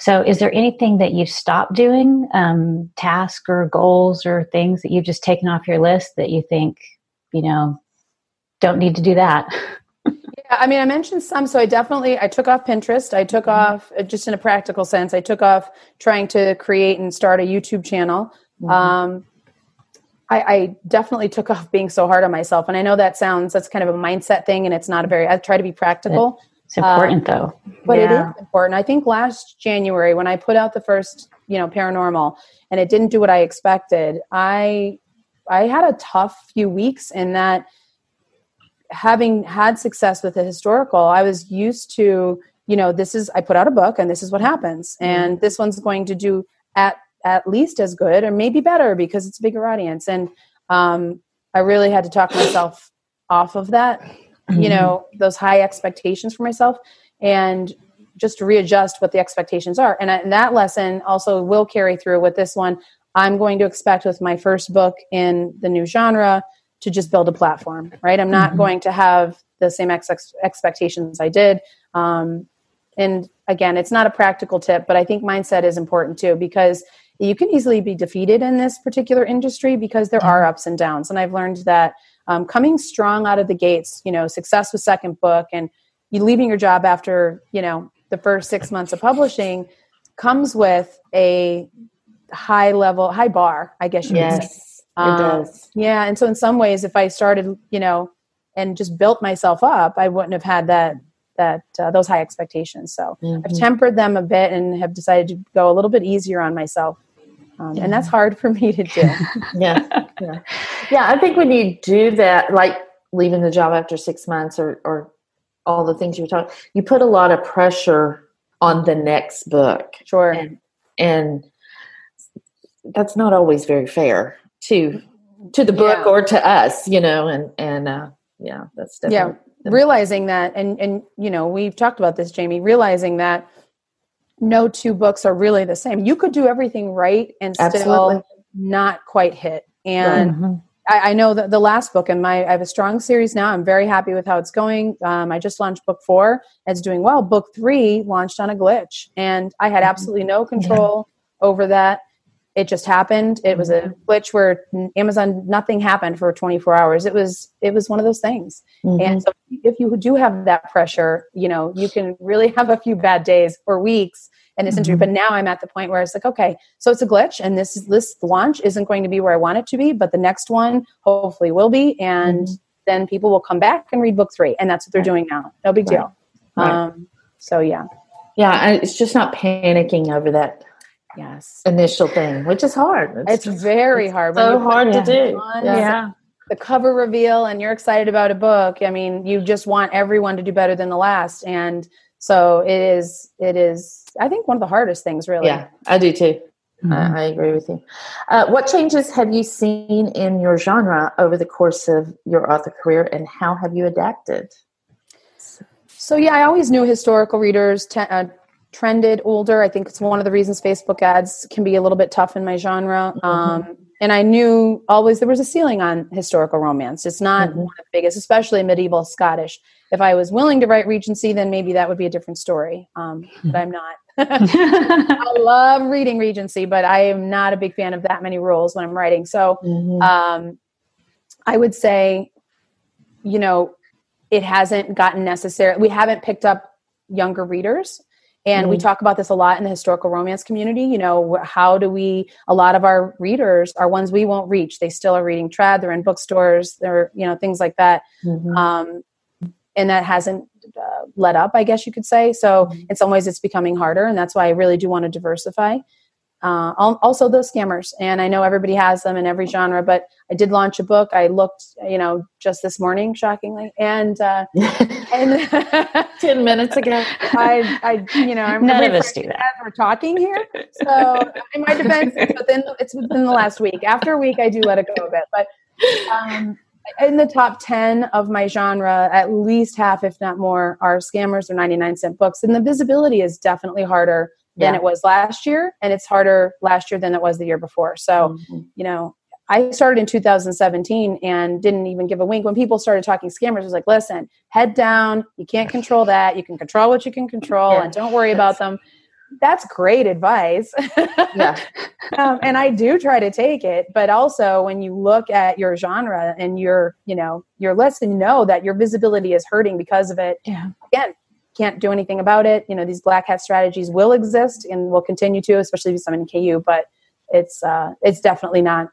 So, is there anything that you've stopped doing, um, tasks or goals or things that you've just taken off your list that you think, you know, don't need to do that? yeah, I mean, I mentioned some. So, I definitely I took off Pinterest. I took mm-hmm. off uh, just in a practical sense. I took off trying to create and start a YouTube channel. Mm-hmm. Um, I, I, definitely took off being so hard on myself. And I know that sounds, that's kind of a mindset thing and it's not a very, I try to be practical. It's important um, though. But yeah. it is important. I think last January when I put out the first, you know, paranormal and it didn't do what I expected, I I had a tough few weeks in that having had success with the historical, I was used to, you know, this is I put out a book and this is what happens. Mm-hmm. And this one's going to do at at least as good or maybe better because it's a bigger audience. And um, I really had to talk myself off of that mm-hmm. you know those high expectations for myself and just readjust what the expectations are. And, I, and that lesson also will carry through with this one. I'm going to expect with my first book in the new genre to just build a platform right? I'm not mm-hmm. going to have the same ex- expectations i did. Um, and again it's not a practical tip but i think mindset is important too because you can easily be defeated in this particular industry because there are ups and downs. And i've learned that um, coming strong out of the gates you know success with second book and you leaving your job after you know the first six months of publishing comes with a high level high bar i guess you yes, say um, it does. yeah and so in some ways if i started you know and just built myself up i wouldn't have had that that uh, those high expectations so mm-hmm. i've tempered them a bit and have decided to go a little bit easier on myself um, and that's hard for me to do. yeah, yeah, yeah. I think when you do that, like leaving the job after six months, or or all the things you were talking, you put a lot of pressure on the next book. Sure, and, and that's not always very fair to to the book yeah. or to us, you know. And and uh, yeah, that's definitely yeah. Realizing that, and and you know, we've talked about this, Jami. Realizing that no two books are really the same. You could do everything right and still Absolutely. not quite hit. And mm-hmm. I, I, know that the last book and my I have a strong series now. I'm very happy with how it's going. Um, I just launched book four. It's doing well. Book three launched on a glitch, and I had mm-hmm. absolutely no control yeah. over that. It just happened. It was a mm-hmm. glitch where Amazon nothing happened for 24 hours. It was it was one of those things. Mm-hmm. And so if you do have that pressure, you know, you can really have a few bad days or weeks in this mm-hmm. But now I'm at the point where it's like, okay, so it's a glitch, and this this launch isn't going to be where I want it to be, but the next one hopefully will be, and mm-hmm. then people will come back and read book three, and that's what they're doing now. No big deal. Right. Um, so yeah, yeah, it's just not panicking over that yes initial thing, which is hard. It's, it's very it's hard. So hard to do. yeah. yeah the cover reveal and you're excited about a book i mean you just want everyone to do better than the last and so it is it is I think one of the hardest things, really. Yeah, I do too. Mm-hmm. I, I, agree with you. Uh, what changes have you seen in your genre over the course of your author career, and how have you adapted? So yeah, I always knew historical readers t- uh, trended older. I think it's one of the reasons Facebook ads can be a little bit tough in my genre. Mm-hmm. Um, and I knew always there was a ceiling on historical romance. It's not mm-hmm. one of the biggest, especially medieval Scottish. If I was willing to write Regency, then maybe that would be a different story. Um, but I'm not. I love reading Regency, but I am not a big fan of that many rules when I'm writing. So mm-hmm. um, I would say, you know, it hasn't gotten necessary. We haven't picked up younger readers. And mm-hmm. we talk about this a lot in the historical romance community. You know, how do we, a lot of our readers are ones we won't reach. They still are reading trad, they're in bookstores, they're, you know, things like that. Mm-hmm. Um, and that hasn't uh, let up, I guess you could say. So mm-hmm. in some ways, it's becoming harder, and that's why I really do want to diversify. Uh, also, those scammers, and I know everybody has them in every genre, but I did launch a book. I looked, you know, just this morning, shockingly, and uh, and ten minutes ago, I, I, you know, I'm none of us do that. As we're talking here, so in my defense, it's within it's within the last week. After a week, I do let it go a bit, but. Um, in the top 10 of my genre, at least half, if not more, are scammers or 99 cent books. And the visibility is definitely harder than yeah. it was last year. And it's harder last year than it was the year before. So, mm-hmm. you know, I started in 2017 and didn't even give a wink. When people started talking scammers, I was like, listen, head down. You can't control that. You can control what you can control yeah. and don't worry about them that's great advice. yeah. um, and I do try to take it, but also when you look at your genre and your, you know, your list and know that your visibility is hurting because of it. Yeah. Again, can't do anything about it. You know, these black hat strategies will exist and will continue to, especially if some in KU, but it's uh, it's definitely not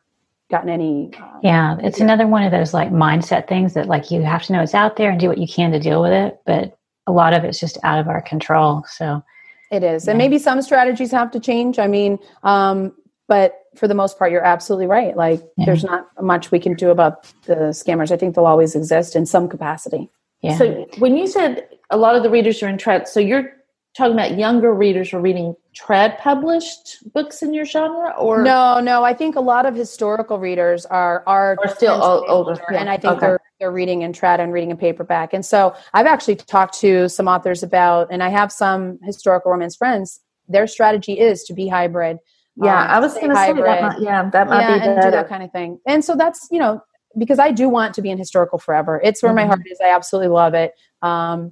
gotten any. Uh, yeah, it's another one of those like mindset things that like you have to know it's out there and do what you can to deal with it, but a lot of it's just out of our control. So it is. Yeah. And maybe some strategies have to change. I mean, um, but for the most part, you're absolutely right. Like, yeah. there's not much we can do about the scammers. I think they'll always exist in some capacity. Yeah. So, when you said a lot of the readers are in trad, so you're talking about younger readers are reading trad published books in your genre or no no i think a lot of historical readers are are, are still older, older yeah. and i think okay. they're they're reading in trad and reading in paperback and so i've actually talked to some authors about and i have some historical romance friends their strategy is to be hybrid yeah um, i was going to say that might, yeah that might yeah, be and do that kind of thing and so that's you know because i do want to be in historical forever it's where mm-hmm. my heart is i absolutely love it um,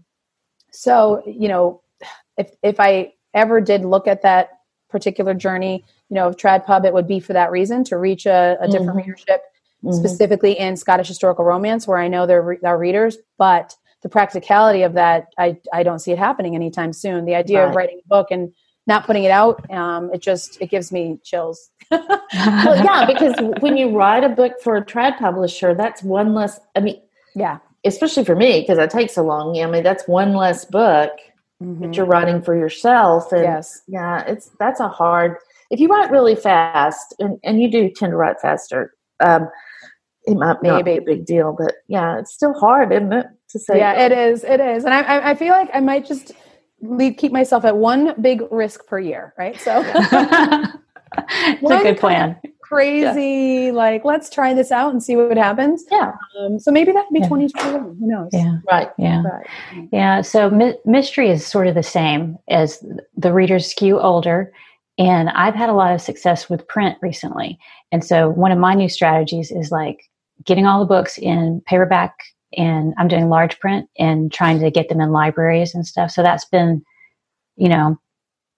so you know if if I ever did look at that particular journey, you know, of Trad Pub, it would be for that reason to reach a, a different mm-hmm. readership, mm-hmm. specifically in Scottish historical romance, where I know they're our readers. But the practicality of that, I I don't see it happening anytime soon. The idea right. of writing a book and not putting it out, um, it just it gives me chills. well, yeah, because when you write a book for a trad publisher, that's one less. I mean, yeah, especially for me because it takes so long. I mean, that's one less book mm-hmm. that you're writing for yourself. And yes. yeah, it's that's a hard. If you write really fast, and, and you do tend to write faster, um, it might Maybe. not be a big deal, but yeah, it's still hard, isn't it? To say, yeah, it is. It is, and I, I feel like I might just leave, keep myself at one big risk per year, right? So, it's a good plan crazy yeah. like let's try this out and see what happens. Yeah. Um, so maybe that could be yeah. 2021 who knows? Yeah. Right. Yeah. Right. yeah. So mi- mystery is sort of the same as the readers skew older and i've had a lot of success with print recently. And so one of my new strategies is like getting all the books in paperback and i'm doing large print and trying to get them in libraries and stuff. So that's been you know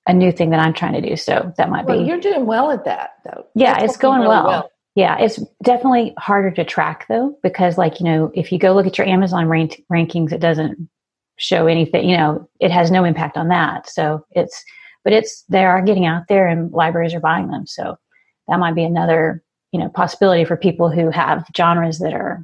a new thing that I'm trying to do. So that might well, be. You're doing well at that, though. Yeah, That's it's going really well. well. Yeah, it's definitely harder to track though, because like you know, if you go look at your Amazon rank- rankings, it doesn't show anything. You know, it has no impact on that. So it's, but it's they are getting out there, and libraries are buying them. So that might be another you know possibility for people who have genres that are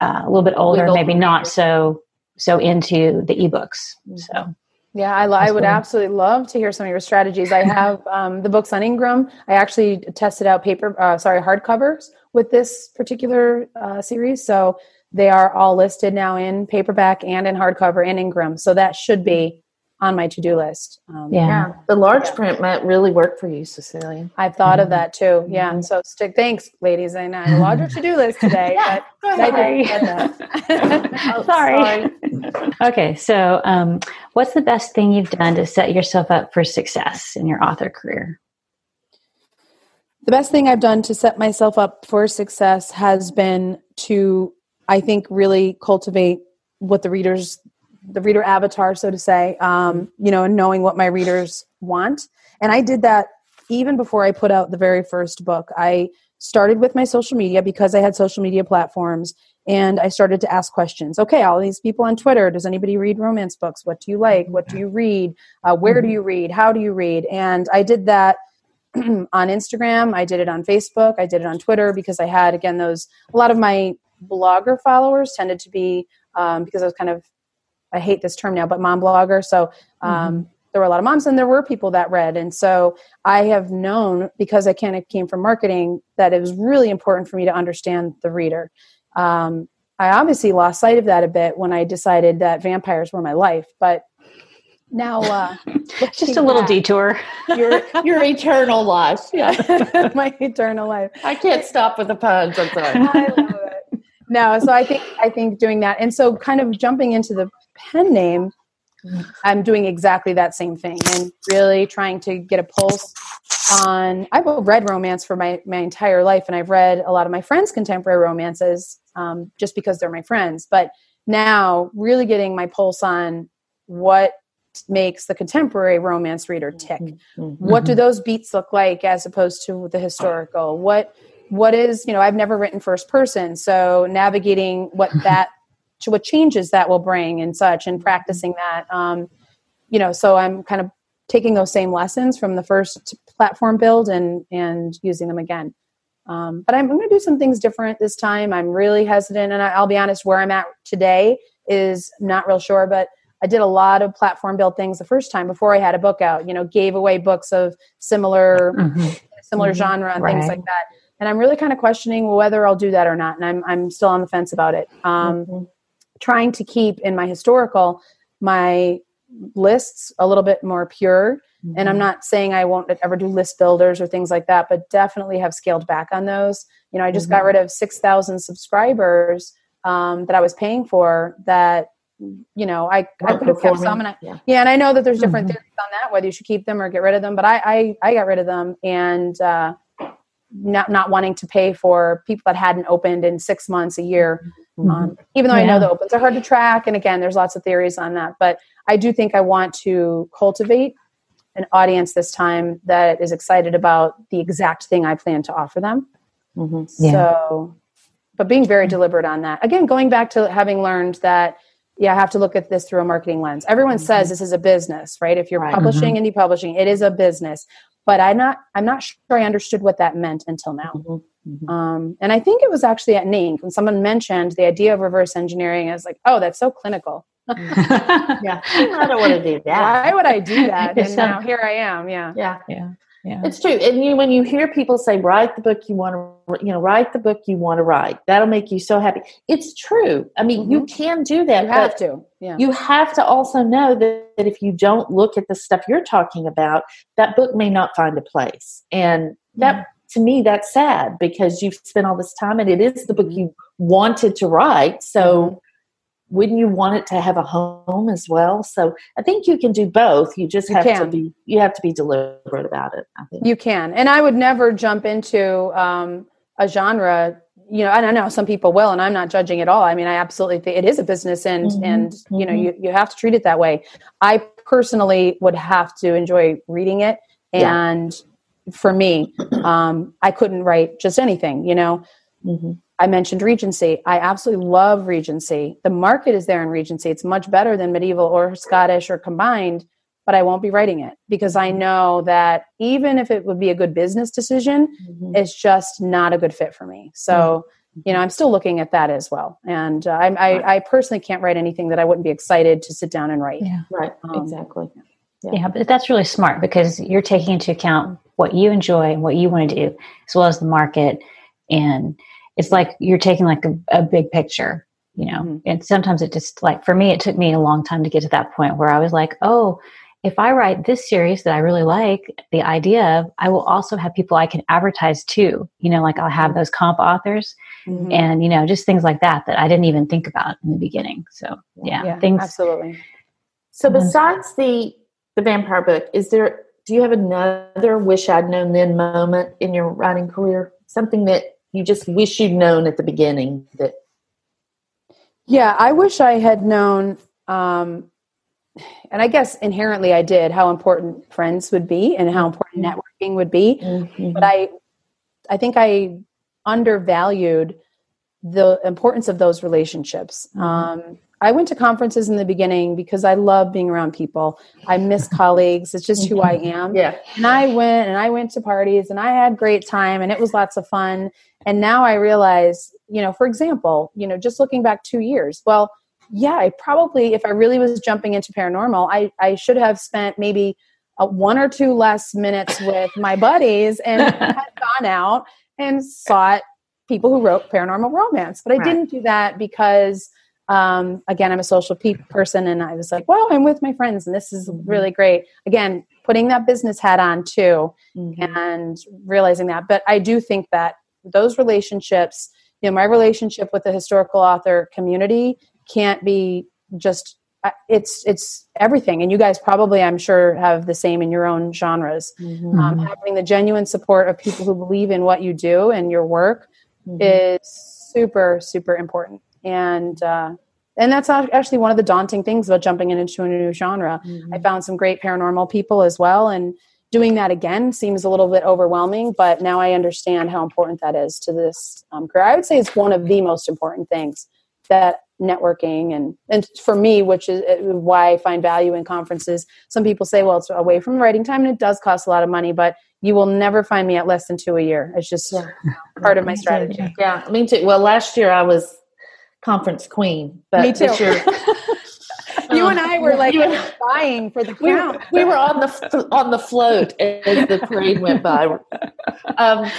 uh, a little bit older, maybe not so so into the ebooks. Mm-hmm. So yeah, I, I would absolutely love to hear some of your strategies. I have um, the books on Ingram. I actually tested out paper, uh, sorry, hardcovers with this particular uh, series. So they are all listed now in paperback and in hardcover in Ingram. So that should be on my to-do list. Um, yeah. yeah. the large yeah. print might really work for you, Cecelia. I've thought mm-hmm. of that too. Yeah, mm-hmm. so stick. Thanks, ladies. I know a larger to-do list today, yeah. but sorry. oh, sorry. sorry. okay, so um, what's the best thing you've done to set yourself up for success in your author career? The best thing I've done to set myself up for success has been to, I think, really cultivate what the readers the reader avatar, so to say, um, you know, and knowing what my readers want. And I did that even before I put out the very first book. I started with my social media because I had social media platforms and I started to ask questions. Okay, all these people on Twitter, does anybody read romance books? What do you like? What do you read? Uh, where do mm-hmm. you read? How do you read? And I did that on Instagram. I did it on Facebook. I did it on Twitter because I had, again, those, a lot of my blogger followers tended to be, um, because I was kind of I hate this term now, but mom blogger. So um, mm-hmm. there were a lot of moms, and there were people that read. And so I have known because I kind of came from marketing that it was really important for me to understand the reader. Um, I obviously lost sight of that a bit when I decided that vampires were my life, but now uh just a little back, detour your your eternal life yeah my eternal life i can't stop with the puns i'm sorry i love it no so i think i think doing that and so kind of jumping into the pen name, I'm doing exactly that same thing and really trying to get a pulse on. I've read romance for my, my entire life, and I've read a lot of my friends' contemporary romances um, just because they're my friends. But now, really getting my pulse on what makes the contemporary romance reader tick. Mm-hmm. What do mm-hmm. those beats look like as opposed to the historical? What what is you know I've never written first person, so navigating what that what changes that will bring and such and practicing that. Um, you know so i'm kind of taking those same lessons from the first platform build and and using them again. Um, but i'm, I'm going to do some things different this time. I'm really hesitant and I, will be honest where i'm at today is not real sure but i did a lot of platform build things the first time before i had a book out you know gave away books of similar mm-hmm. similar mm-hmm. genre and right. things like that. And i'm really kind of questioning whether i'll do that or not and i'm, I'm still on the fence about it. Um, mm-hmm trying to keep in my historical my lists a little bit more pure. Mm-hmm. And I'm mm-hmm. not saying I won't ever do list builders or things like that, but definitely have scaled back on those. You know, I just mm-hmm. got rid of 6,000 subscribers um, that I was paying for that you know, I, I could have kept some and I, yeah. yeah. and I know that there's different mm-hmm. theories on that, whether you should keep them or get rid of them, but I, I, I got rid of them and, uh, not, not wanting to pay for people that hadn't opened in six months, a year. Mm-hmm. Um, even though yeah. I know the opens are hard to track. And again, there's lots of theories on that, but I do think I want to cultivate an audience this time that is excited about the exact thing I plan to offer them. Mm-hmm. Yeah. So, but being very deliberate on that. Again, going back to having learned that, yeah, I have to look at this through a marketing lens. Everyone mm-hmm. says this is a business, right? If you're right. publishing mm-hmm. indie publishing, it is a business. But I'm not. I'm not sure I understood what that meant until now. Mm-hmm. mm-hmm. Um, and I think it was actually at NINC when someone mentioned the idea of reverse engineering. I was like, oh, that's so clinical. yeah, I don't want to do that. Why would I do that? And now here I am. Yeah, yeah, yeah. Yeah. It's true. And you, when you hear people say, write the book you want to, you know, write the book you want to write, that'll make you so happy. It's true. I mean, mm-hmm. you can do that. You have to. Yeah. You have to also know that, that if you don't look at the stuff you're talking about, that book may not find a place. And that, mm-hmm. to me, that's sad because you've spent all this time and it is the book mm-hmm. you wanted to write. So, mm-hmm wouldn't you want it to have a home as well so i think you can do both you just have to be you have to be deliberate about it i think you can and i would never jump into um, a genre you know and i know some people will and i'm not judging at all i mean i absolutely think it is a business and mm-hmm. and you know mm-hmm. you, you have to treat it that way i personally would have to enjoy reading it and yeah. for me um, i couldn't write just anything you know mm-hmm. I mentioned Regency. I absolutely love Regency. The market is there in Regency. It's much better than medieval or Scottish or combined, but I won't be writing it because I know that even if it would be a good business decision, mm-hmm. it's just not a good fit for me. So, mm-hmm. you know, I'm still looking at that as well. And uh, I, I, I, personally can't write anything that I wouldn't be excited to sit down and write. Yeah, right. Um, exactly. Yeah. yeah, but that's really smart because you're taking into account what you enjoy and what you want to do, as well as the market and it's like you're taking like a, a big picture you know mm-hmm. and sometimes it just like for me it took me a long time to get to that point where i was like oh if i write this series that i really like the idea of i will also have people i can advertise to you know like i'll have mm-hmm. those comp authors mm-hmm. and you know just things like that that i didn't even think about in the beginning so yeah, yeah things absolutely so besides the the vampire book is there do you have another wish i'd known then moment in your writing career something that you just wish you'd known at the beginning that yeah i wish i had known um, and i guess inherently i did how important friends would be and how important mm-hmm. networking would be mm-hmm. but i i think i undervalued the importance of those relationships mm-hmm. um, I went to conferences in the beginning because I love being around people. I miss colleagues. It's just who I mm-hmm. am. Yeah. And I went and I went to parties and I had great time and it was lots of fun. And now I realize, you know, for example, you know, just looking back two years, well, yeah, I probably, if I really was jumping into paranormal, I, I should have spent maybe a one or two less minutes with my buddies and had gone out and sought people who wrote paranormal romance. But I right. didn't do that because – um, again, I'm a social pe- person, and I was like, "Well, I'm with my friends, and this is mm-hmm. really great." Again, putting that business hat on too, mm-hmm. and realizing that. But I do think that those relationships, you know, my relationship with the historical author community can't be just. Uh, it's it's everything, and you guys probably, I'm sure, have the same in your own genres. Mm-hmm. Um, having the genuine support of people who believe in what you do and your work mm-hmm. is super super important and uh, and that's actually one of the daunting things about jumping into a new genre. Mm-hmm. I found some great paranormal people as well, and doing that again seems a little bit overwhelming. But now I understand how important that is to this um, career. I would say it's one of the most important things that networking and and for me, which is uh, why I find value in conferences. Some people say, well, it's away from writing time, and it does cost a lot of money, but you will never find me at less than two a year. It's just yeah. part of my strategy. Yeah, mean, too. Well, last year I was conference queen. But Me too. Year, you and I were like buying for the crown. We, we, were on the on the float as the parade went by. Um,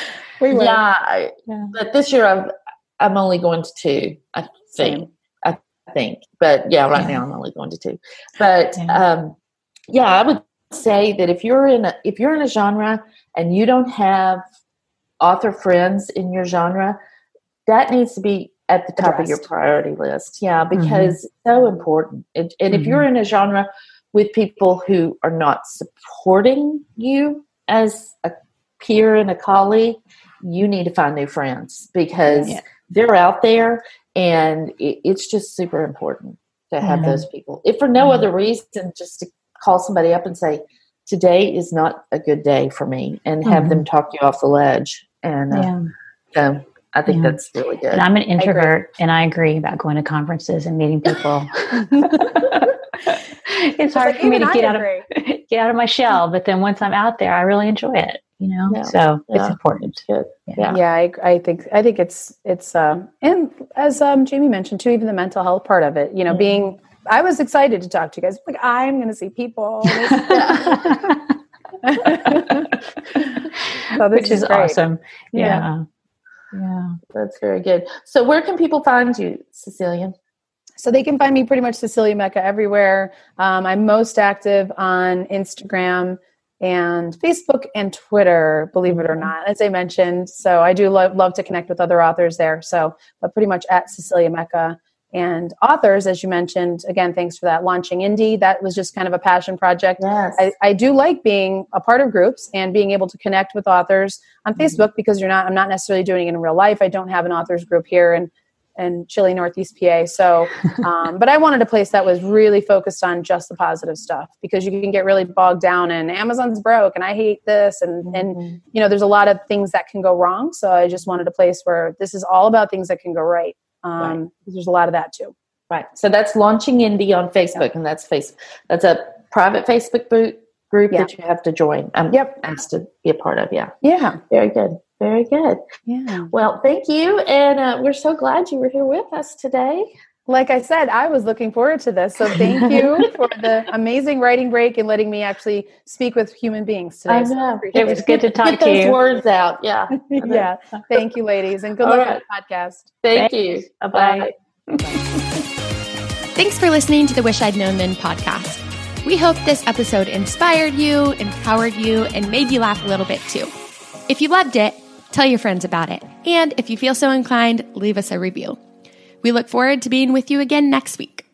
we were. Yeah, yeah, but this year I'm I'm only going to two. I think. I think. But yeah, right now I'm only going to two. But yeah. um, yeah, I would say that if you're in a if you're in a genre and you don't have author friends in your genre, that needs to be at the top Addressed. of your priority list. Yeah, mm-hmm. because mm-hmm. it's so important. and mm-hmm. if you're in a genre with people who are not supporting you as a peer and a colleague, you need to find new friends because yeah. they're out there and it, it's just super important to have mm-hmm. those people. If for no mm-hmm. other reason, just to call somebody up and say, today is not a good day for me and have mm-hmm. them talk you off the ledge. And uh, yeah. so I think yeah. that's really good. And I'm an introvert I and I agree about going to conferences and meeting people. it's hard like, for me to get out of get out of my shell, but then once I'm out there, I really enjoy it. You know, yeah. so yeah. it's important. Good. Yeah, yeah. I, I, think I think it's it's um, and as um, Jami mentioned too, even the mental health part of it. You know, mm-hmm. being I was excited to talk to you guys. Like I'm going to see people. so Which is, is awesome. Yeah. Yeah. That's very good. So where can people find you, Cecelia? So they can find me pretty much Cecelia Mecca everywhere. Um, I'm most active on Instagram and Facebook and Twitter, believe it or mm-hmm. not, as I mentioned. So I do love, love to connect with other authors there. So, but pretty much at Cecelia Mecca and authors, as you mentioned, again, thanks for that. Launching Indie, that was just kind of a passion project. Yes. I, I do like being a part of groups and being able to connect with authors on mm-hmm. Facebook because you're not, I'm not necessarily doing it in real life. I don't have an authors group here in, in chilly Northeast PA. So, um, but I wanted a place that was really focused on just the positive stuff because you can get really bogged down and Amazon's broke and I hate this. And, mm-hmm. and, you know, there's a lot of things that can go wrong. So I just wanted a place where this is all about things that can go right um, right. There's a lot of that too. Right. So that's launching indie on Facebook, yeah. and that's face. That's a private Facebook group group yeah. that you have to join. I'm yep. asked to be a part of. Yeah. Yeah. Very good. Very good. Yeah. Well, thank you, and uh, we're so glad you were here with us today. Like I said, I was looking forward to this. So thank you for the amazing writing break and letting me actually speak with human beings today. I know. So it was good to talk Get to those words out. Yeah. yeah. Thank you, ladies. And good All luck right. on the podcast. Thank Thanks. you. Bye. Thanks for listening to the Wish I'd Known Then podcast. We hope this episode inspired you, empowered you, and made you laugh a little bit too. If you loved it, tell your friends about it. And if you feel so inclined, leave us a review. We look forward to being with you again next week.